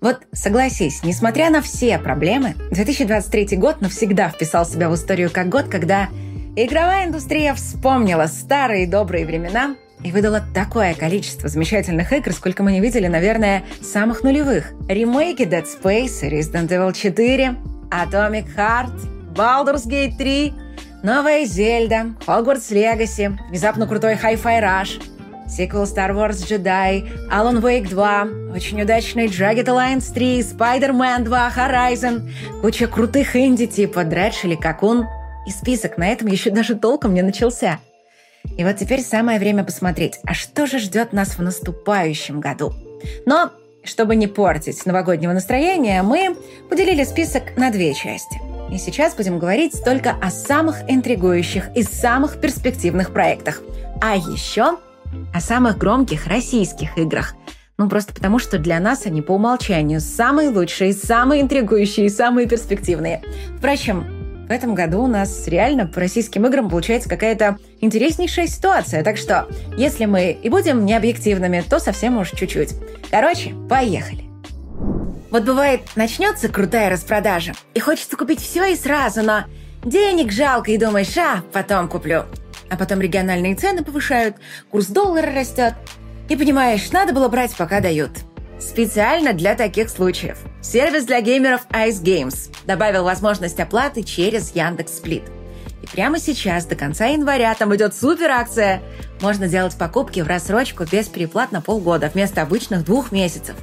Вот согласись, несмотря на все проблемы, 2023 год навсегда вписал себя в историю как год, когда игровая индустрия вспомнила старые добрые времена и выдала такое количество замечательных игр, сколько мы не видели, наверное, самых нулевых. Ремейки Dead Space, Resident Evil 4, Atomic Heart, Baldur's Gate 3, новая Зельда, Hogwarts Legacy, внезапно крутой Hi-Fi Rush, сиквел Star Wars Jedi, Alan Wake 2, очень удачный Jagged Alliance 3, Spider-Man 2, Horizon, куча крутых инди типа Dredge или Какун. И список на этом еще даже толком не начался – и вот теперь самое время посмотреть, а что же ждет нас в наступающем году. Но, чтобы не портить новогоднего настроения, мы поделили список на две части. И сейчас будем говорить только о самых интригующих и самых перспективных проектах. А еще о самых громких российских играх. Ну, просто потому, что для нас они по умолчанию самые лучшие, самые интригующие самые перспективные. Впрочем, в этом году у нас реально по российским играм получается какая-то интереснейшая ситуация. Так что, если мы и будем необъективными, то совсем уж чуть-чуть. Короче, поехали. Вот бывает, начнется крутая распродажа, и хочется купить все и сразу, но денег жалко, и думаешь, а, потом куплю. А потом региональные цены повышают, курс доллара растет, и понимаешь, надо было брать, пока дают. Специально для таких случаев. Сервис для геймеров Ice Games добавил возможность оплаты через Яндекс Сплит. И прямо сейчас, до конца января, там идет супер акция. Можно делать покупки в рассрочку без переплат на полгода вместо обычных двух месяцев.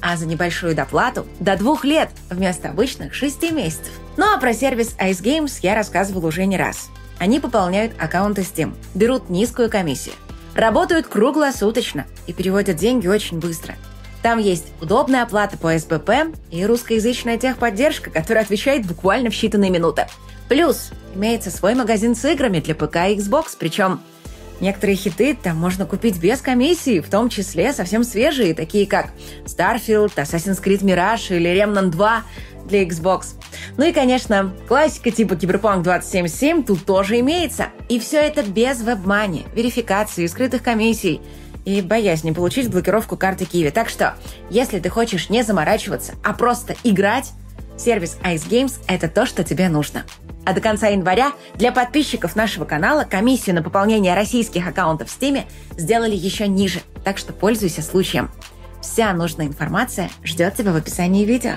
А за небольшую доплату до двух лет вместо обычных шести месяцев. Ну а про сервис Ice Games я рассказывал уже не раз. Они пополняют аккаунты Steam, берут низкую комиссию, работают круглосуточно и переводят деньги очень быстро – там есть удобная оплата по СБП и русскоязычная техподдержка, которая отвечает буквально в считанные минуты. Плюс имеется свой магазин с играми для ПК и Xbox, причем некоторые хиты там можно купить без комиссии, в том числе совсем свежие, такие как Starfield, Assassin's Creed Mirage или Remnant 2 для Xbox. Ну и, конечно, классика типа Cyberpunk 2077 тут тоже имеется. И все это без веб-мани, верификации, скрытых комиссий – и боязнь получить блокировку карты Киви. Так что, если ты хочешь не заморачиваться, а просто играть, сервис Ice Games – это то, что тебе нужно. А до конца января для подписчиков нашего канала комиссию на пополнение российских аккаунтов в Steam сделали еще ниже, так что пользуйся случаем. Вся нужная информация ждет тебя в описании видео.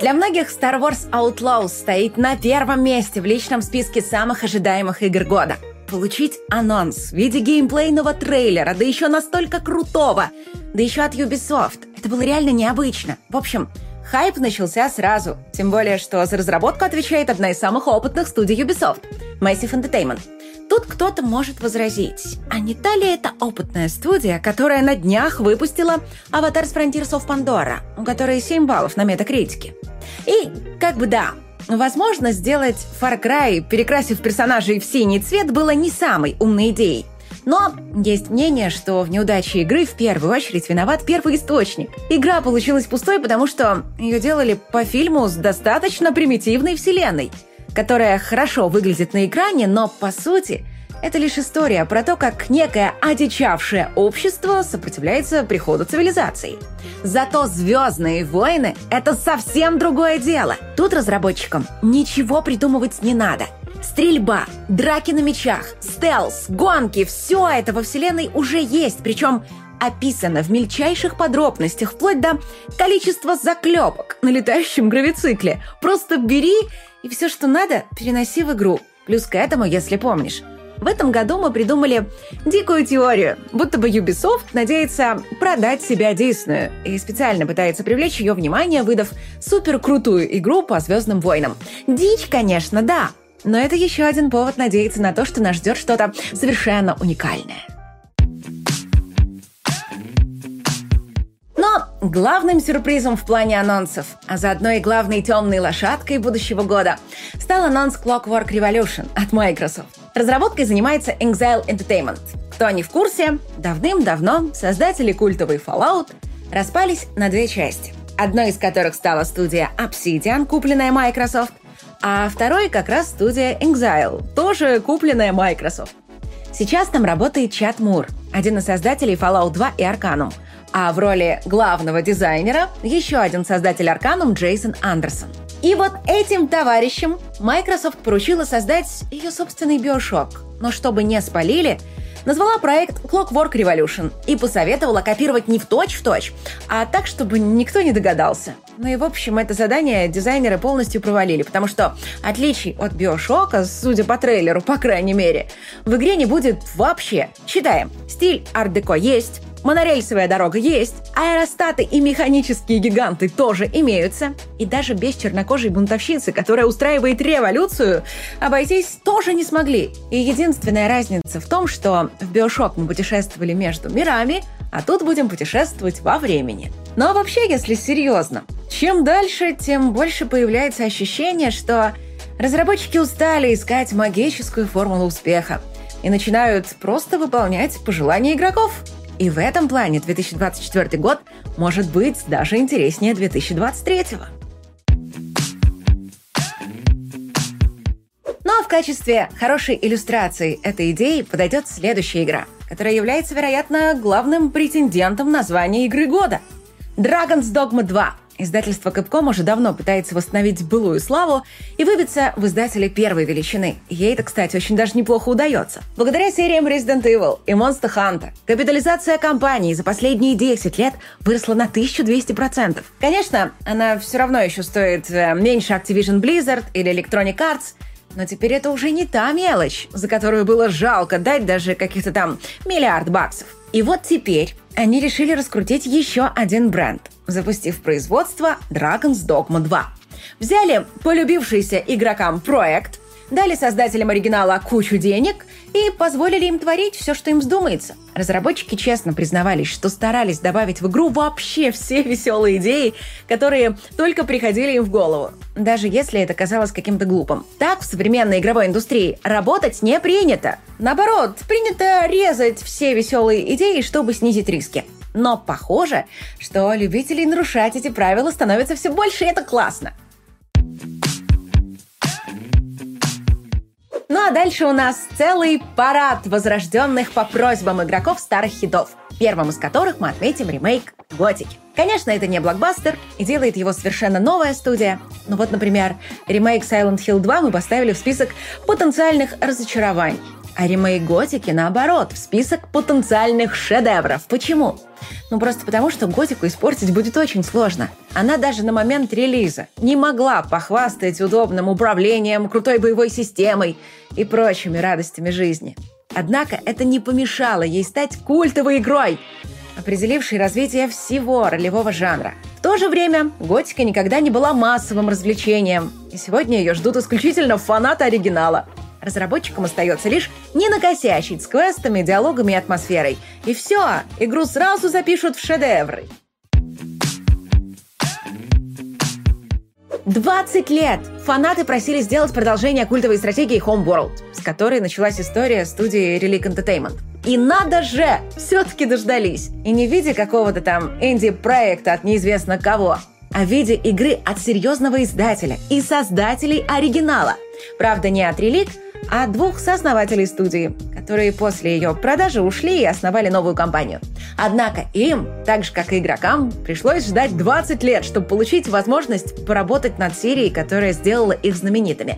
Для многих Star Wars Outlaws стоит на первом месте в личном списке самых ожидаемых игр года. Получить анонс в виде геймплейного трейлера, да еще настолько крутого, да еще от Ubisoft. Это было реально необычно. В общем, хайп начался сразу. Тем более, что за разработку отвечает одна из самых опытных студий Ubisoft – Massive Entertainment – Тут кто-то может возразить, а не та ли это опытная студия, которая на днях выпустила «Аватар с Frontiers of Pandora», у которой 7 баллов на метакритике? И как бы да, возможно, сделать Far Cry, перекрасив персонажей в синий цвет, было не самой умной идеей. Но есть мнение, что в неудаче игры в первую очередь виноват первый источник. Игра получилась пустой, потому что ее делали по фильму с достаточно примитивной вселенной – которая хорошо выглядит на экране, но по сути это лишь история про то, как некое одичавшее общество сопротивляется приходу цивилизации. Зато «Звездные войны» — это совсем другое дело. Тут разработчикам ничего придумывать не надо. Стрельба, драки на мечах, стелс, гонки — все это во вселенной уже есть, причем описано в мельчайших подробностях, вплоть до количества заклепок на летающем гравицикле. Просто бери и все, что надо, переноси в игру. Плюс к этому, если помнишь, в этом году мы придумали дикую теорию, будто бы Ubisoft надеется продать себя Disney и специально пытается привлечь ее внимание, выдав суперкрутую игру по Звездным войнам. Дичь, конечно, да, но это еще один повод надеяться на то, что нас ждет что-то совершенно уникальное. Но главным сюрпризом в плане анонсов, а заодно и главной темной лошадкой будущего года, стал анонс Clockwork Revolution от Microsoft. Разработкой занимается Exile Entertainment. Кто не в курсе, давным-давно создатели культовой Fallout распались на две части. Одной из которых стала студия Obsidian, купленная Microsoft, а второй как раз студия Exile, тоже купленная Microsoft. Сейчас там работает Чат Мур, один из создателей Fallout 2 и Arcanum. А в роли главного дизайнера еще один создатель Arcanum Джейсон Андерсон. И вот этим товарищам Microsoft поручила создать ее собственный Bioshock. Но чтобы не спалили, назвала проект Clockwork Revolution и посоветовала копировать не в точь-в-точь, точь, а так, чтобы никто не догадался. Ну и, в общем, это задание дизайнеры полностью провалили, потому что отличий от Биошока, судя по трейлеру, по крайней мере, в игре не будет вообще. Читаем. Стиль арт-деко есть, Монорельсовая дорога есть, аэростаты и механические гиганты тоже имеются. И даже без чернокожей бунтовщицы, которая устраивает революцию, обойтись тоже не смогли. И единственная разница в том, что в Биошок мы путешествовали между мирами, а тут будем путешествовать во времени. Но вообще, если серьезно, чем дальше, тем больше появляется ощущение, что разработчики устали искать магическую формулу успеха и начинают просто выполнять пожелания игроков – и в этом плане 2024 год может быть даже интереснее 2023. Ну а в качестве хорошей иллюстрации этой идеи подойдет следующая игра, которая является, вероятно, главным претендентом на звание игры года. Dragon's Dogma 2 Издательство Capcom уже давно пытается восстановить былую славу и выбиться в издателе первой величины. Ей это, кстати, очень даже неплохо удается. Благодаря сериям Resident Evil и Monster Hunter капитализация компании за последние 10 лет выросла на 1200%. Конечно, она все равно еще стоит э, меньше Activision Blizzard или Electronic Arts, но теперь это уже не та мелочь, за которую было жалко дать даже каких-то там миллиард баксов. И вот теперь они решили раскрутить еще один бренд, запустив производство Dragon's Dogma 2. Взяли полюбившийся игрокам проект, дали создателям оригинала кучу денег и позволили им творить все, что им вздумается. Разработчики честно признавались, что старались добавить в игру вообще все веселые идеи, которые только приходили им в голову, даже если это казалось каким-то глупым. Так в современной игровой индустрии работать не принято. Наоборот, принято резать все веселые идеи, чтобы снизить риски. Но похоже, что любителей нарушать эти правила становится все больше, и это классно. Ну а дальше у нас целый парад возрожденных по просьбам игроков старых хитов, первым из которых мы отметим ремейк Готики. Конечно, это не блокбастер, и делает его совершенно новая студия. Ну вот, например, ремейк Silent Hill 2 мы поставили в список потенциальных разочарований. А ремейк Готики, наоборот, в список потенциальных шедевров. Почему? Ну, просто потому, что Готику испортить будет очень сложно. Она даже на момент релиза не могла похвастать удобным управлением, крутой боевой системой и прочими радостями жизни. Однако это не помешало ей стать культовой игрой, определившей развитие всего ролевого жанра. В то же время готика никогда не была массовым развлечением, и сегодня ее ждут исключительно фанаты оригинала – Разработчикам остается лишь не накосячить с квестами, диалогами и атмосферой. И все, игру сразу запишут в шедевры. 20 лет фанаты просили сделать продолжение культовой стратегии Homeworld, с которой началась история студии Relic Entertainment. И надо же, все-таки дождались. И не в виде какого-то там инди-проекта от неизвестно кого, а в виде игры от серьезного издателя и создателей оригинала. Правда, не от Relic, а двух сооснователей студии, которые после ее продажи ушли и основали новую компанию. Однако им, так же как и игрокам, пришлось ждать 20 лет, чтобы получить возможность поработать над серией, которая сделала их знаменитыми.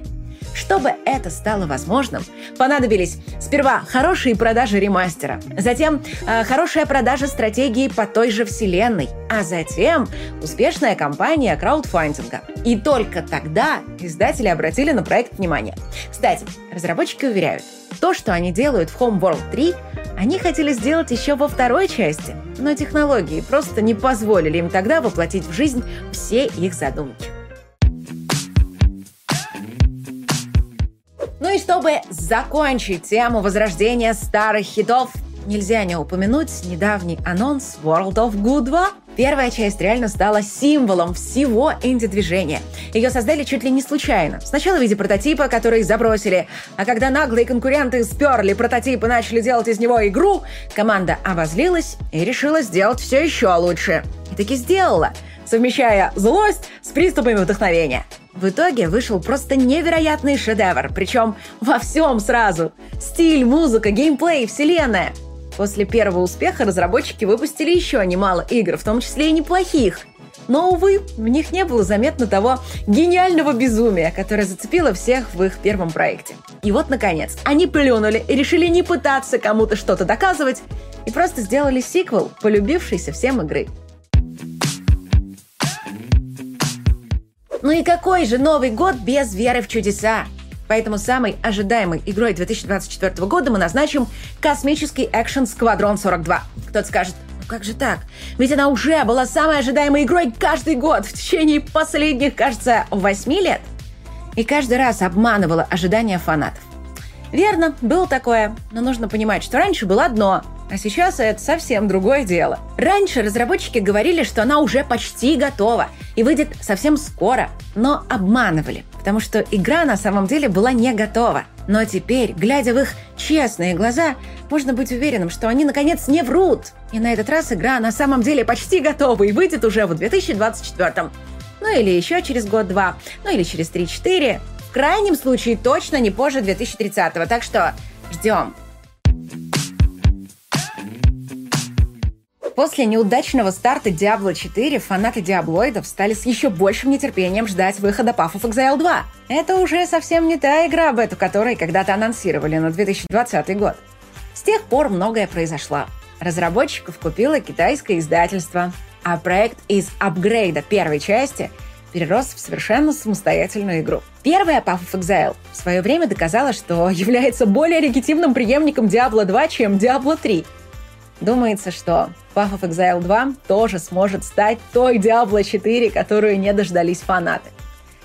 Чтобы это стало возможным, понадобились сперва хорошие продажи ремастера, затем э, хорошая продажа стратегии по той же вселенной, а затем успешная кампания краудфандинга. И только тогда издатели обратили на проект внимание. Кстати, разработчики уверяют, то, что они делают в Homeworld 3, они хотели сделать еще во второй части, но технологии просто не позволили им тогда воплотить в жизнь все их задумки. Чтобы закончить тему возрождения старых хитов, нельзя не упомянуть недавний анонс World of Good 2. Первая часть реально стала символом всего инди-движения. Ее создали чуть ли не случайно. Сначала в виде прототипа, который забросили, а когда наглые конкуренты сперли прототип и начали делать из него игру, команда обозлилась и решила сделать все еще лучше. И таки сделала. Совмещая злость с приступами вдохновения. В итоге вышел просто невероятный шедевр, причем во всем сразу. Стиль, музыка, геймплей, вселенная. После первого успеха разработчики выпустили еще немало игр, в том числе и неплохих. Но, увы, в них не было заметно того гениального безумия, которое зацепило всех в их первом проекте. И вот, наконец, они плюнули и решили не пытаться кому-то что-то доказывать, и просто сделали сиквел полюбившейся всем игры. Ну и какой же Новый год без веры в чудеса? Поэтому самой ожидаемой игрой 2024 года мы назначим космический экшен «Сквадрон 42». Кто-то скажет, ну как же так? Ведь она уже была самой ожидаемой игрой каждый год в течение последних, кажется, 8 лет. И каждый раз обманывала ожидания фанатов. Верно, было такое, но нужно понимать, что раньше было одно, а сейчас это совсем другое дело. Раньше разработчики говорили, что она уже почти готова и выйдет совсем скоро, но обманывали, потому что игра на самом деле была не готова. Но теперь, глядя в их честные глаза, можно быть уверенным, что они наконец не врут. И на этот раз игра на самом деле почти готова и выйдет уже в 2024. Ну или еще через год-два, ну или через 3-4. В крайнем случае точно не позже 2030. Так что ждем. После неудачного старта Diablo 4 фанаты диаблоидов стали с еще большим нетерпением ждать выхода Path of Exile 2. Это уже совсем не та игра, об эту которой когда-то анонсировали на 2020 год. С тех пор многое произошло. Разработчиков купило китайское издательство, а проект из апгрейда первой части перерос в совершенно самостоятельную игру. Первая Path of Exile в свое время доказала, что является более легитимным преемником Diablo 2, чем Diablo 3. Думается, что Path of Exile 2 тоже сможет стать той Diablo 4, которую не дождались фанаты.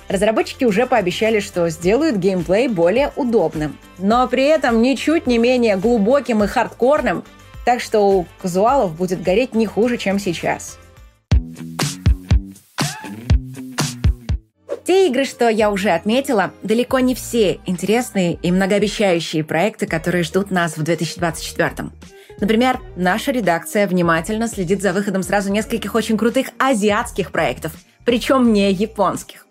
Разработчики уже пообещали, что сделают геймплей более удобным, но при этом ничуть не менее глубоким и хардкорным, так что у казуалов будет гореть не хуже, чем сейчас. Те игры, что я уже отметила, далеко не все интересные и многообещающие проекты, которые ждут нас в 2024. Например, наша редакция внимательно следит за выходом сразу нескольких очень крутых азиатских проектов, причем не японских.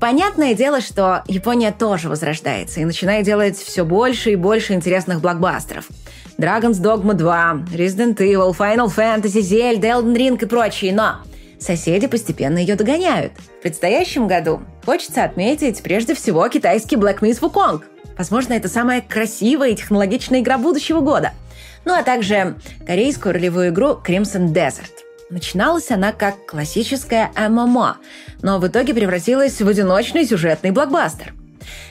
Понятное дело, что Япония тоже возрождается и начинает делать все больше и больше интересных блокбастеров. Dragon's Dogma 2, Resident Evil, Final Fantasy, Zelda, Elden Ring и прочие, но соседи постепенно ее догоняют. В предстоящем году хочется отметить прежде всего китайский Black Myth Wukong. Возможно, это самая красивая и технологичная игра будущего года – ну а также корейскую ролевую игру Crimson Desert. Начиналась она как классическая ММО, но в итоге превратилась в одиночный сюжетный блокбастер.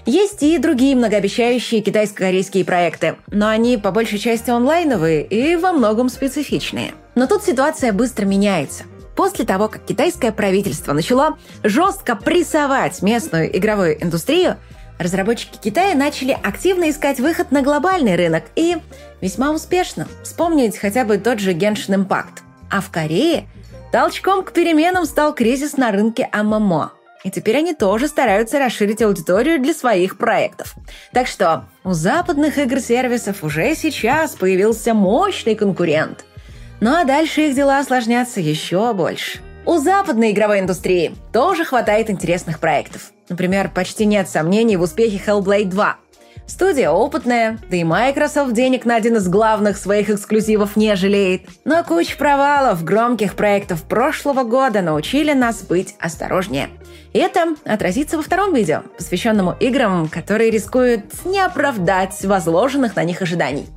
Есть и другие многообещающие китайско-корейские проекты, но они по большей части онлайновые и во многом специфичные. Но тут ситуация быстро меняется. После того, как китайское правительство начало жестко прессовать местную игровую индустрию, разработчики Китая начали активно искать выход на глобальный рынок и весьма успешно. Вспомнить хотя бы тот же Genshin Impact. А в Корее толчком к переменам стал кризис на рынке ММО. И теперь они тоже стараются расширить аудиторию для своих проектов. Так что у западных игр-сервисов уже сейчас появился мощный конкурент. Ну а дальше их дела осложнятся еще больше. У западной игровой индустрии тоже хватает интересных проектов. Например, почти нет сомнений в успехе Hellblade 2. Студия опытная, да и Microsoft денег на один из главных своих эксклюзивов не жалеет. Но куча провалов громких проектов прошлого года научили нас быть осторожнее. И это отразится во втором видео, посвященному играм, которые рискуют не оправдать возложенных на них ожиданий.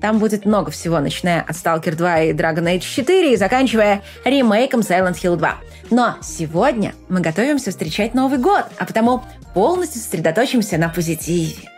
Там будет много всего, начиная от Stalker 2 и Dragon Age 4 и заканчивая ремейком Silent Hill 2. Но сегодня мы готовимся встречать Новый год, а потому полностью сосредоточимся на позитиве.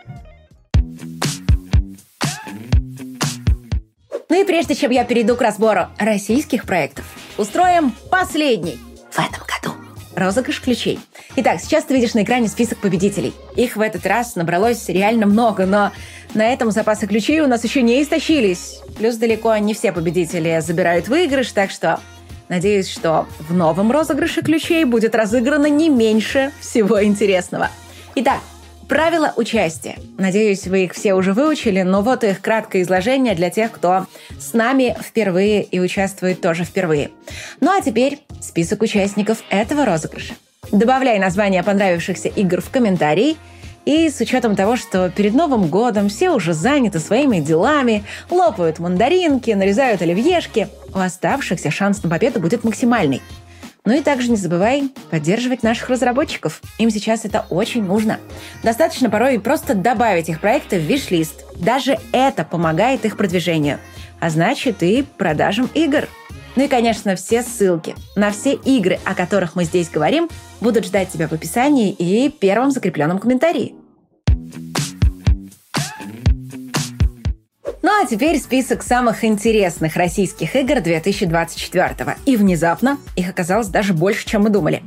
Ну и прежде чем я перейду к разбору российских проектов, устроим последний в этом году розыгрыш ключей. Итак, сейчас ты видишь на экране список победителей. Их в этот раз набралось реально много, но на этом запасы ключей у нас еще не истощились. Плюс далеко не все победители забирают выигрыш, так что надеюсь, что в новом розыгрыше ключей будет разыграно не меньше всего интересного. Итак, Правила участия. Надеюсь, вы их все уже выучили, но вот их краткое изложение для тех, кто с нами впервые и участвует тоже впервые. Ну а теперь список участников этого розыгрыша. Добавляй названия понравившихся игр в комментарии – и с учетом того, что перед Новым годом все уже заняты своими делами, лопают мандаринки, нарезают оливьешки, у оставшихся шанс на победу будет максимальный. Ну и также не забывай поддерживать наших разработчиков. Им сейчас это очень нужно. Достаточно порой просто добавить их проекты в виш-лист. Даже это помогает их продвижению. А значит и продажам игр. Ну и, конечно, все ссылки на все игры, о которых мы здесь говорим, будут ждать тебя в описании и первом закрепленном комментарии. Ну а теперь список самых интересных российских игр 2024 И внезапно их оказалось даже больше, чем мы думали.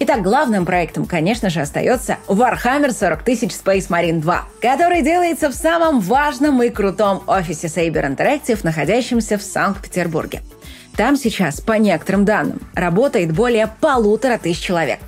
Итак, главным проектом, конечно же, остается Warhammer 40 тысяч Space Marine 2, который делается в самом важном и крутом офисе Saber Interactive, находящемся в Санкт-Петербурге. Там сейчас, по некоторым данным, работает более полутора тысяч человек.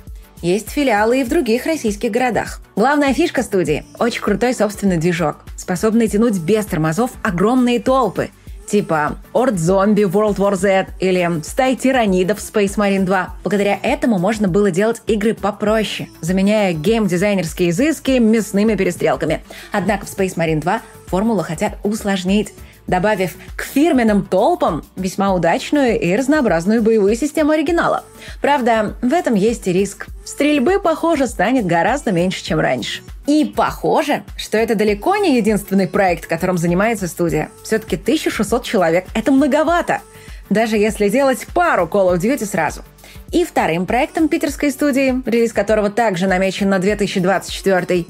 Есть филиалы и в других российских городах. Главная фишка студии – очень крутой собственный движок, способный тянуть без тормозов огромные толпы, типа Орд Зомби World War Z или Стай Тиранидов Space Marine 2. Благодаря этому можно было делать игры попроще, заменяя гейм-дизайнерские изыски мясными перестрелками. Однако в Space Marine 2 формулу хотят усложнить добавив к фирменным толпам весьма удачную и разнообразную боевую систему оригинала. Правда, в этом есть и риск. Стрельбы, похоже, станет гораздо меньше, чем раньше. И похоже, что это далеко не единственный проект, которым занимается студия. Все-таки 1600 человек – это многовато. Даже если делать пару Call of Duty сразу. И вторым проектом питерской студии, релиз которого также намечен на 2024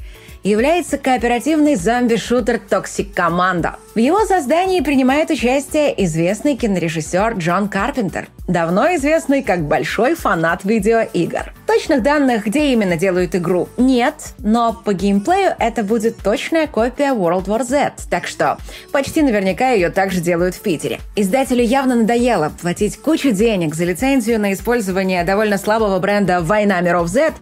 является кооперативный зомби-шутер Toxic Commando. В его создании принимает участие известный кинорежиссер Джон Карпентер, давно известный как большой фанат видеоигр. Точных данных, где именно делают игру, нет, но по геймплею это будет точная копия World War Z, так что почти наверняка ее также делают в Питере. Издателю явно надоело платить кучу денег за лицензию на использование довольно слабого бренда «Война миров Z»,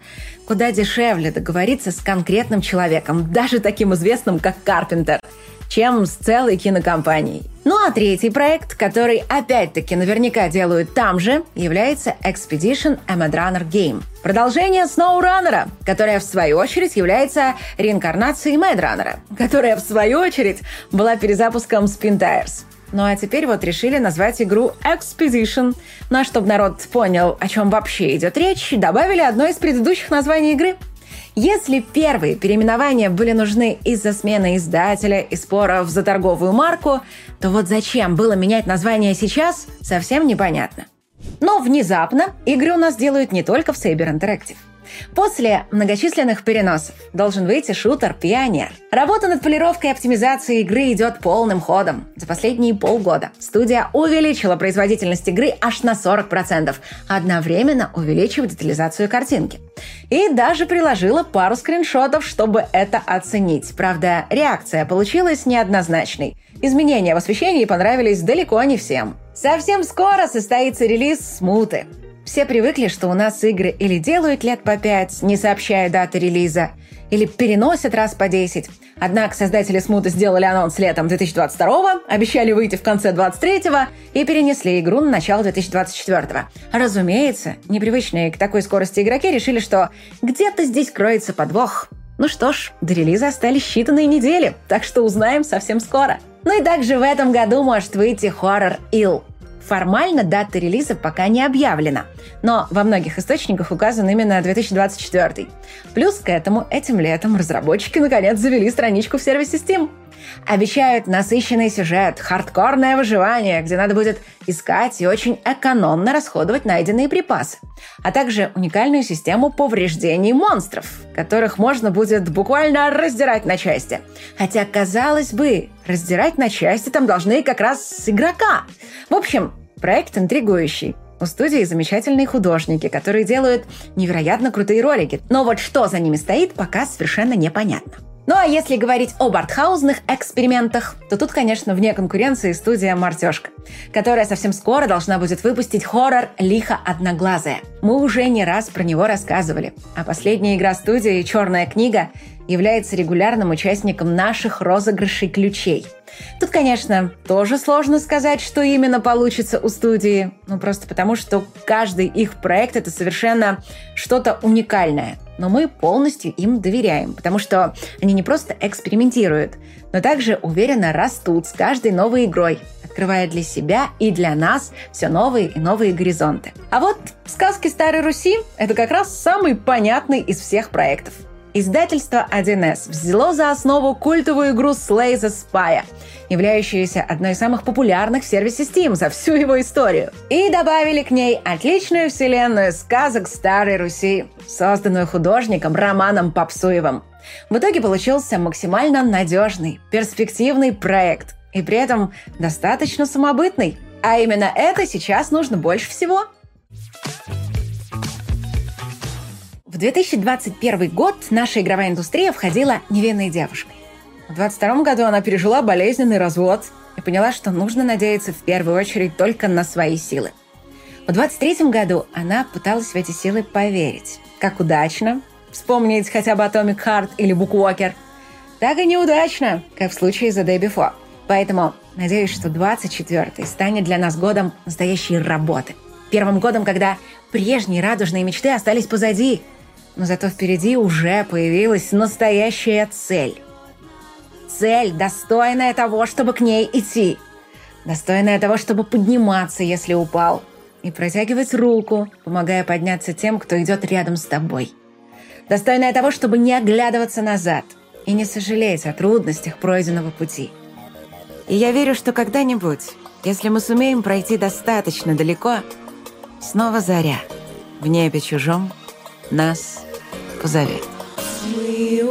куда дешевле договориться с конкретным человеком, даже таким известным, как Карпентер, чем с целой кинокомпанией. Ну а третий проект, который опять-таки наверняка делают там же, является Expedition a Runner Game. Продолжение SnowRunner, которое в свою очередь является реинкарнацией Mad которая в свою очередь была перезапуском Spin Tires. Ну а теперь вот решили назвать игру Expedition. Ну а чтобы народ понял, о чем вообще идет речь, добавили одно из предыдущих названий игры. Если первые переименования были нужны из-за смены издателя и споров за торговую марку, то вот зачем было менять название сейчас, совсем непонятно. Но внезапно игры у нас делают не только в Saber Interactive. После многочисленных переносов должен выйти шутер «Пионер». Работа над полировкой и оптимизацией игры идет полным ходом. За последние полгода студия увеличила производительность игры аж на 40%, одновременно увеличив детализацию картинки. И даже приложила пару скриншотов, чтобы это оценить. Правда, реакция получилась неоднозначной. Изменения в освещении понравились далеко не всем. Совсем скоро состоится релиз «Смуты». Все привыкли, что у нас игры или делают лет по пять, не сообщая даты релиза, или переносят раз по 10. Однако создатели Смута сделали анонс летом 2022 обещали выйти в конце 23 и перенесли игру на начало 2024 Разумеется, непривычные к такой скорости игроки решили, что где-то здесь кроется подвох. Ну что ж, до релиза остались считанные недели, так что узнаем совсем скоро. Ну и также в этом году может выйти хоррор Ill. Формально дата релиза пока не объявлена, но во многих источниках указан именно 2024. Плюс к этому этим летом разработчики наконец завели страничку в сервисе Steam. Обещают насыщенный сюжет, хардкорное выживание, где надо будет искать и очень экономно расходовать найденные припасы, а также уникальную систему повреждений монстров, которых можно будет буквально раздирать на части. Хотя, казалось бы, раздирать на части там должны как раз с игрока. В общем, проект интригующий. У студии замечательные художники, которые делают невероятно крутые ролики. Но вот что за ними стоит, пока совершенно непонятно. Ну а если говорить об артхаузных экспериментах, то тут, конечно, вне конкуренции студия «Мартешка», которая совсем скоро должна будет выпустить хоррор «Лихо одноглазая». Мы уже не раз про него рассказывали. А последняя игра студии «Черная книга» является регулярным участником наших розыгрышей ключей. Тут, конечно, тоже сложно сказать, что именно получится у студии. Ну, просто потому, что каждый их проект — это совершенно что-то уникальное. Но мы полностью им доверяем, потому что они не просто экспериментируют, но также уверенно растут с каждой новой игрой, открывая для себя и для нас все новые и новые горизонты. А вот «Сказки Старой Руси» — это как раз самый понятный из всех проектов. Издательство 1С взяло за основу культовую игру Slay the Spire, являющуюся одной из самых популярных в сервисе Steam за всю его историю. И добавили к ней отличную вселенную сказок Старой Руси, созданную художником Романом Попсуевым. В итоге получился максимально надежный, перспективный проект, и при этом достаточно самобытный. А именно это сейчас нужно больше всего. В 2021 год наша игровая индустрия входила невинной девушкой. В 2022 году она пережила болезненный развод и поняла, что нужно надеяться в первую очередь только на свои силы. В 2023 году она пыталась в эти силы поверить. Как удачно, вспомнить хотя бы Atomic Heart или Bookwalker, так и неудачно, как в случае The Day Before. Поэтому надеюсь, что 24 станет для нас годом настоящей работы. Первым годом, когда прежние радужные мечты остались позади – но зато впереди уже появилась настоящая цель. Цель, достойная того, чтобы к ней идти. Достойная того, чтобы подниматься, если упал. И протягивать руку, помогая подняться тем, кто идет рядом с тобой. Достойная того, чтобы не оглядываться назад и не сожалеть о трудностях пройденного пути. И я верю, что когда-нибудь, если мы сумеем пройти достаточно далеко, снова заря в небе чужом нас позовет. We